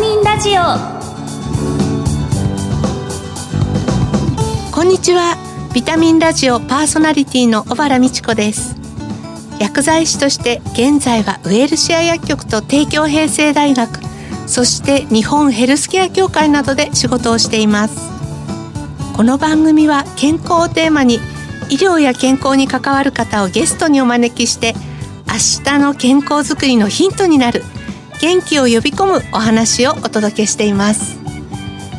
ミンラジオ。こんにちは。ビタミンラジオパーソナリティの小原美智子です。薬剤師として現在はウェルシア薬局と帝京平成大学そして日本ヘルスケア協会などで仕事をしています。この番組は健康をテーマに医療や健康に関わる方をゲストにお招きして明日の健康づくりのヒントになる元気を呼び込むお話をお届けしています。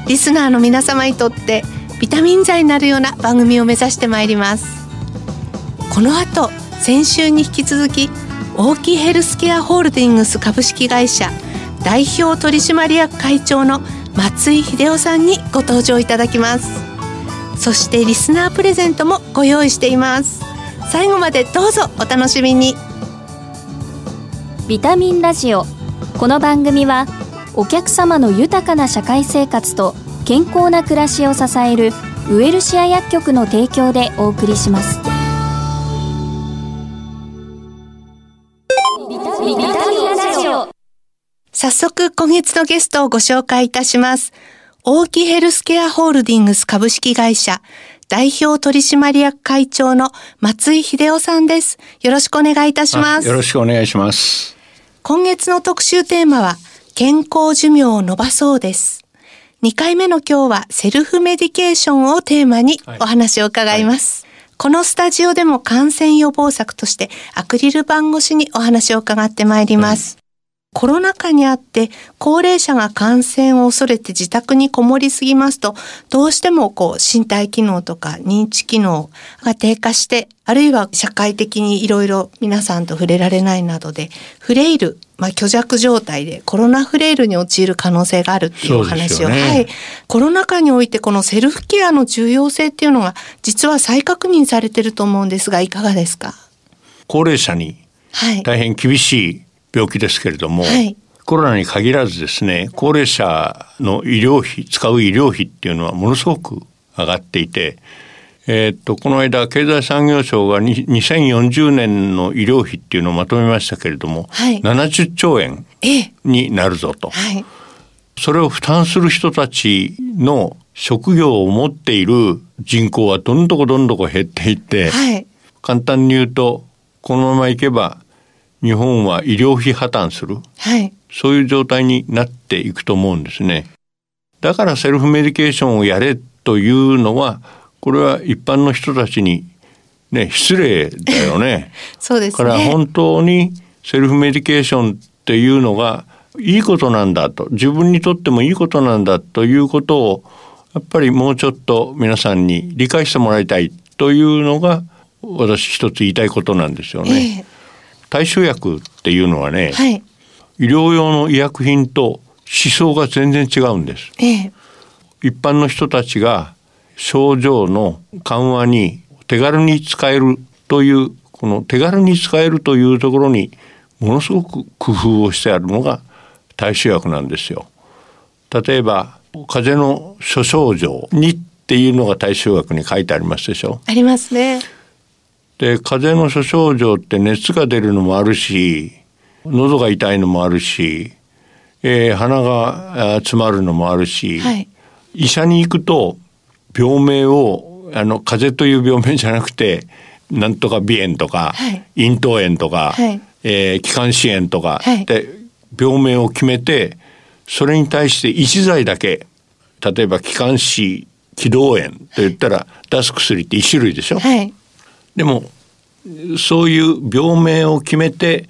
リスナーの皆様にとってビタミン剤になるような番組を目指してまいります。この後先週に引き続き大木ヘルスケアホールディングス株式会社代表取締役会長の松井秀夫さんにご登場いただきます。そしてリスナープレゼントもご用意しています。最後までどうぞお楽しみに。ビタミンラジオこの番組はお客様の豊かな社会生活と健康な暮らしを支えるウエルシア薬局の提供でお送りしますビタミンラジオ早速今月のゲストをご紹介いたします大木ヘルスケアホールディングス株式会社代表取締役会長の松井秀夫さんです。よろしくお願いいたします。よろしくお願いします。今月の特集テーマは健康寿命を延ばそうです。2回目の今日はセルフメディケーションをテーマにお話を伺います。はいはい、このスタジオでも感染予防策としてアクリル板越しにお話を伺ってまいります。はいコロナ禍にあって高齢者が感染を恐れて自宅にこもりすぎますとどうしてもこう身体機能とか認知機能が低下してあるいは社会的にいろいろ皆さんと触れられないなどでフレイル、まあ、虚弱状態でコロナフレイルに陥る可能性があるっていうお話を、ね、はい、コロナ禍においてこのセルフケアの重要性っていうのが実は再確認されてると思うんですがいかがですか？高齢者に大変厳しい病気ですけれども、はい、コロナに限らずですね高齢者の医療費使う医療費っていうのはものすごく上がっていて、えー、っとこの間経済産業省が2040年の医療費っていうのをまとめましたけれども、はい、70兆円になるぞと、はい、それを負担する人たちの職業を持っている人口はどんどこどんどこ減っていって、はい、簡単に言うとこのままいけば日本は医療費破綻する、はい、そういう状態になっていくと思うんですね。だからセルフメディケーションをやれというのはこれは一般の人たちにね失礼だよね。そうですね。から本当にセルフメディケーションっていうのがいいことなんだと自分にとってもいいことなんだということをやっぱりもうちょっと皆さんに理解してもらいたいというのが私一つ言いたいことなんですよね。えー大衆薬っていうのはね、はい、医療用の医薬品と思想が全然違うんです、ええ、一般の人たちが症状の緩和に手軽に使えるというこの手軽に使えるというところにものすごく工夫をしてあるのが大衆薬なんですよ。例えば風邪の諸症状にっていうのが大衆薬に書いてありますでしょ。ありますねで風邪の諸症状って熱が出るのもあるし喉が痛いのもあるし、えー、鼻が詰まるのもあるし、はい、医者に行くと病名をあの風邪という病名じゃなくてなんとか鼻炎とか、はい、咽頭炎とか、はい、えー、気管支炎とか、はい、で病名を決めてそれに対して一剤だけ例えば気管支気道炎と言ったら出す薬って一種類でしょ、はいでもそういう病名を決めて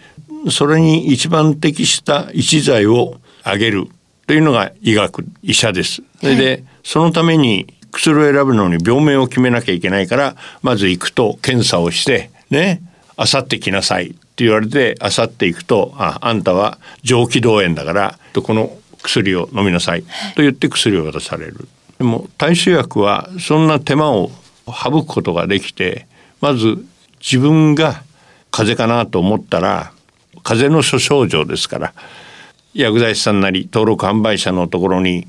それに一番適した一剤をあげる。というのが医学医者です。それで、そのために薬を選ぶのに病名を決めなきゃいけないからまず行くと検査をしてねあさって来なさい。って言われてあさって行くとああんたは上気道炎だからこの薬を飲みなさい。と言って薬を渡される。でも大衆薬はそんな手間を省くことができてまず自分が風邪かなと思ったら風邪の諸症状ですから薬剤師さんなり登録販売者のところに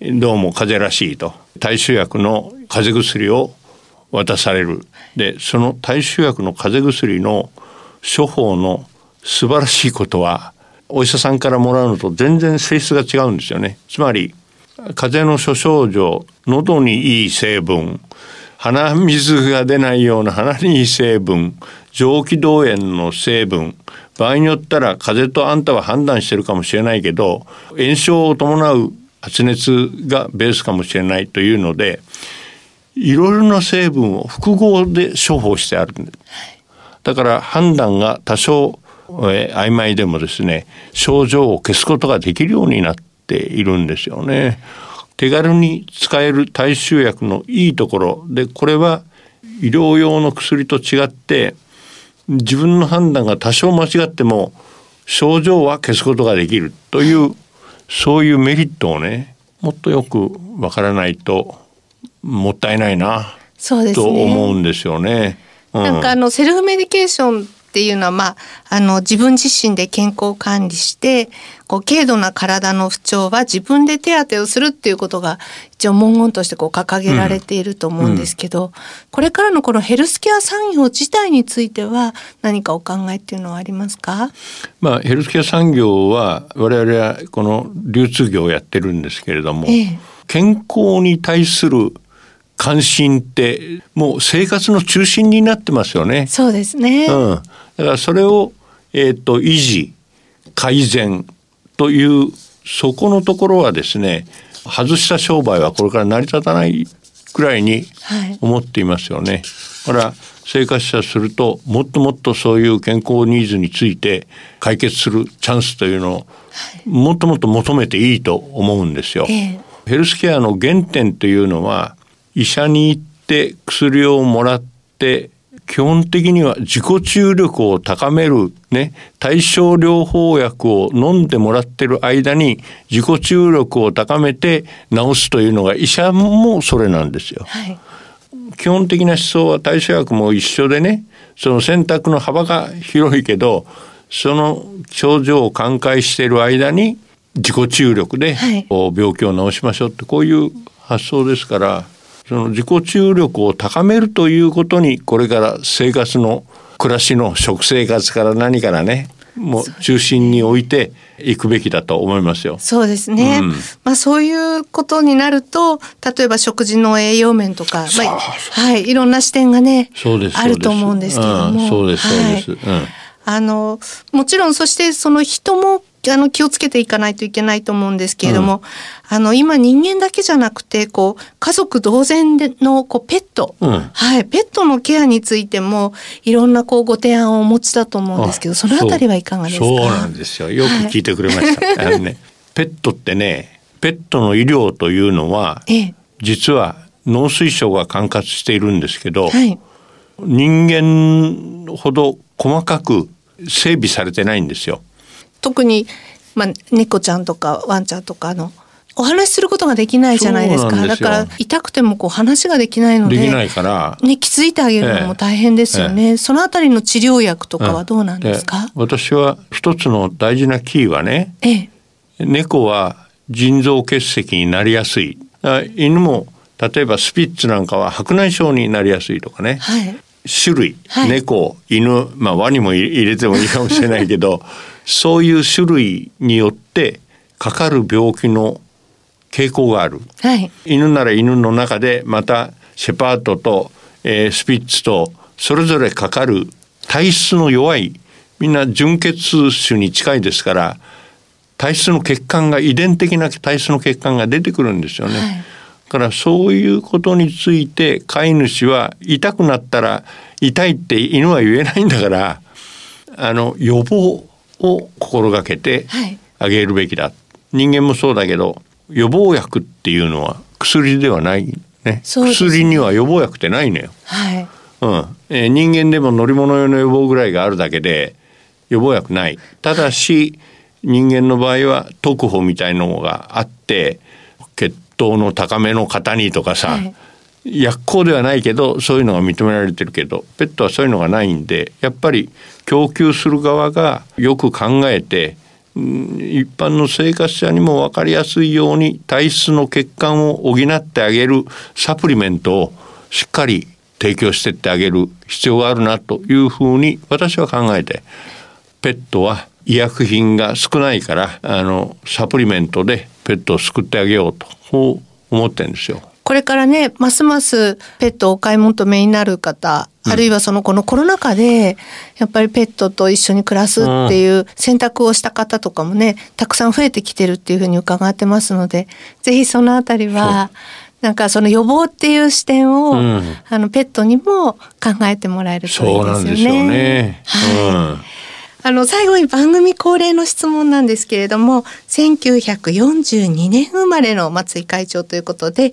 どうも風邪らしいと大衆薬の風邪薬を渡されるでその大衆薬の風邪薬の処方の素晴らしいことはお医者さんからもらうのと全然性質が違うんですよね。つまり風邪の諸症状喉にいい成分鼻水が出ないような鼻にいい成分上気道炎の成分場合によったら風邪とあんたは判断してるかもしれないけど炎症を伴う発熱がベースかもしれないというのでいろいろな成分を複合で処方してあるんですだから判断が多少、え、曖昧でもですね症状を消すことができるようになっているんですよね。手軽に使える大衆薬のいいところ。でこれは医療用の薬と違って自分の判断が多少間違っても症状は消すことができるというそういうメリットをねもっとよくわからないともったいないな、ね、と思うんですよね。うん、なんかあのセルフメディケーションっていうのは、まあ、あの自分自身で健康管理してこう軽度な体の不調は自分で手当てをするっていうことが一応文言としてこう掲げられていると思うんですけど、うんうん、これからのこのヘルスケア産業自体については何かお考えっていうのはありますか、まあ、ヘルスケア産業は我々はこの流通業をやってるんですけれども、ええ、健康に対する関心ってもう生活の中心になってますよね。そうですね。うん。だからそれをえっ、ー、と維持改善というそこのところはですね外した商売はこれから成り立たないくらいに思っていますよね。はい、だから生活者するともっともっとそういう健康ニーズについて解決するチャンスというのをもっともっと求めていいと思うんですよ。えー、ヘルスケアの原点というのは医者に行って薬をもらって基本的には自己注力を高めるね対症療法薬を飲んでもらってる間に自己注力を高めて治すというのが医者もそれなんですよ。はい、基本的な思想は対処薬も一緒でねその選択の幅が広いけどその症状を寛解している間に自己注力で病気を治しましょうってこういう発想ですからその自己注力を高めるということにこれから生活の暮らしの食生活から何からねもう中心に置いていくべきだと思いますよ。そうですね。うん、まあそういうことになると、例えば食事の栄養面とか、まあ、はい、いろんな視点がね、あると思うんですけども。そうです、そうです。はい、うんあのもちろんそしてその人もあの気をつけていかないといけないと思うんですけれども、うん、あの今人間だけじゃなくてこう家族同然のこうペット、うん、はい。ペットのケアについてもいろんなこうご提案をお持ちだと思うんですけどそのあたりはいかがですか？そうなんですよ。よく聞いてくれました、はい、あのねペットってねペットの医療というのは、ええ、実は農水省が管轄しているんですけど、はい、人間ほど細かく整備されてないんですよ。特に、まあ、猫ちゃんとかワンちゃんとかのお話しすることができないじゃないですか。だから痛くてもこう話ができないのでできないから、ね、気づいてあげるのも大変ですよね、ええ、そのあたりの治療薬とかはどうなんですか、私は一つの大事なキーはね、ええ、猫は腎臓結石になりやすい。犬も例えばスピッツなんかは白内障になりやすいとかね、はい、種類、はい、猫犬まあワニも入れてもいいかもしれないけど そういう種類によってかかる病気の傾向がある、はい、犬なら犬の中でまたシェパードと、えー、スピッツとそれぞれかかる体質の弱い。みんな純血種に近いですから体質の血管が遺伝的な体質の血管が出てくるんですよね。はい、からそういうことについて飼い主は痛くなったら痛いって犬は言えないんだからあの予防を心がけてあげるべきだ、はい、人間もそうだけど予防薬っていうのは薬ではないね、ね、薬には予防薬ってないのよ、はい。うん。えー、人間でも乗り物用の予防ぐらいがあるだけで予防薬ない。ただし人間の場合は特保みたいのがあって血糖の高めの方にとかさ、はい薬効ではないけどそういうのが認められてるけどペットはそういうのがないんでやっぱり供給する側がよく考えて一般の生活者にも分かりやすいように体質の血管を補ってあげるサプリメントをしっかり提供してってあげる必要があるなというふうに私は考えてペットは医薬品が少ないからあのサプリメントでペットを救ってあげようとこう思ってるんですよ。これからねますますペットをお買い求めになる方あるいはそのこのコロナ禍でやっぱりペットと一緒に暮らすっていう選択をした方とかもねたくさん増えてきてるっていうふうに伺ってますのでぜひそのあたりはなんかその予防っていう視点を、うん、あのペットにも考えてもらえるといいですよね。そうなんですよね。はい、あの最後に番組恒例の質問なんですけれども1942年生まれの松井会長ということで、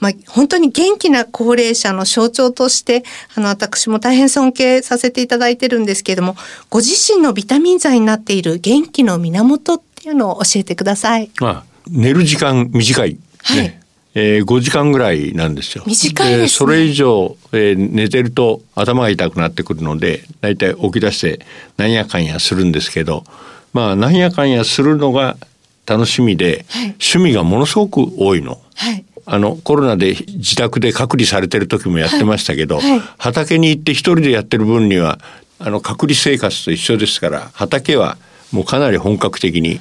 まあ、本当に元気な高齢者の象徴としてあの私も大変尊敬させていただいてるんですけれどもご自身のビタミン剤になっている元気の源っていうのを教えてください。あ寝る時間短い、はい、えー、5時間ぐらいなんですよ。短いです、ね、それ以上、えー、寝てると頭が痛くなってくるのでだいたい起き出してなんやかんやするんですけどまあなんやかんやするのが楽しみで、はい、趣味がものすごく多いの。はいあのコロナで自宅で隔離されてる時もやってましたけど、はいはい、畑に行って一人でやってる分にはあの隔離生活と一緒ですから畑はもうかなり本格的に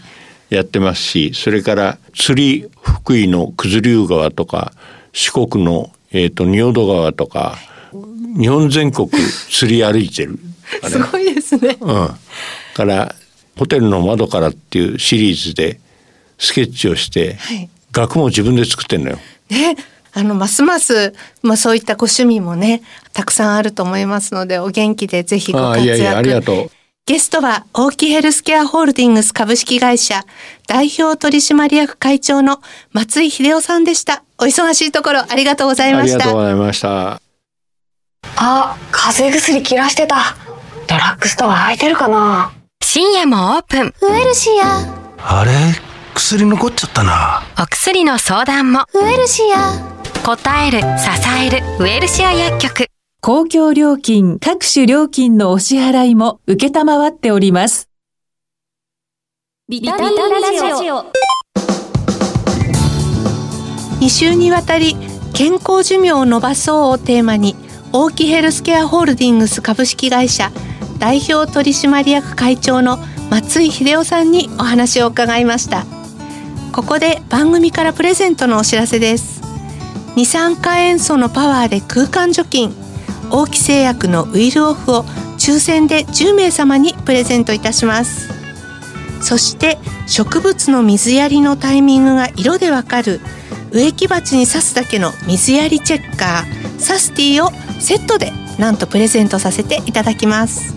やってますしそれから釣り福井の九頭竜川とか四国の、えーと、仁淀川とか日本全国釣り歩いてる。すごいですね。うん、からホテルの窓からっていうシリーズでスケッチをして、はい、額も自分で作ってんのよ。ねあのますます、まあ、そういったご趣味もねたくさんあると思いますのでお元気でぜひご活躍。あいやいやありがとうゲストは、大木ヘルスケアホールディングス株式会社代表取締役会長の松井秀夫さんでした。お忙しいところありがとうございました。ありがとうございました。あ、風邪薬切らしてた。ドラッグストア空いてるかな深夜もオープン。ウエルシア。あれ？薬残っちゃったな。お薬の相談も。ウエルシア。答える、支える、ウエルシア薬局。公共料金、各種料金のお支払いも受けたまわっております。ビタミンラジオ。2週にわたり健康寿命を伸ばそうをテーマに大木ヘルスケアホールディングス株式会社代表取締役会長の松井秀夫さんにお話を伺いましたここで番組からプレゼントのお知らせです二酸化塩素のパワーで空間除菌大木製薬のウイルオフを抽選で10名様にプレゼントいたします。そして植物の水やりのタイミングが色でわかる植木鉢に刺すだけの水やりチェッカーサスティをセットでなんとプレゼントさせていただきます。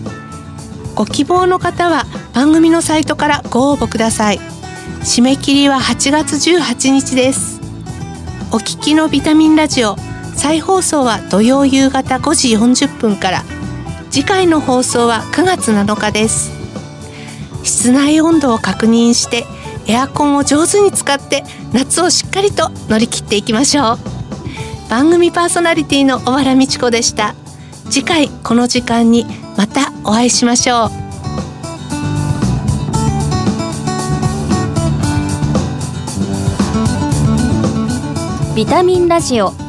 ご希望の方は番組のサイトからご応募ください。締め切りは8月18日です。お聞きのビタミンラジオ再放送は土曜夕方5時40分から。次回の放送は9月7日です。室内温度を確認してエアコンを上手に使って夏をしっかりと乗り切っていきましょう。番組パーソナリティの小原美智子でした。次回この時間にまたお会いしましょう。ビタミンラジオ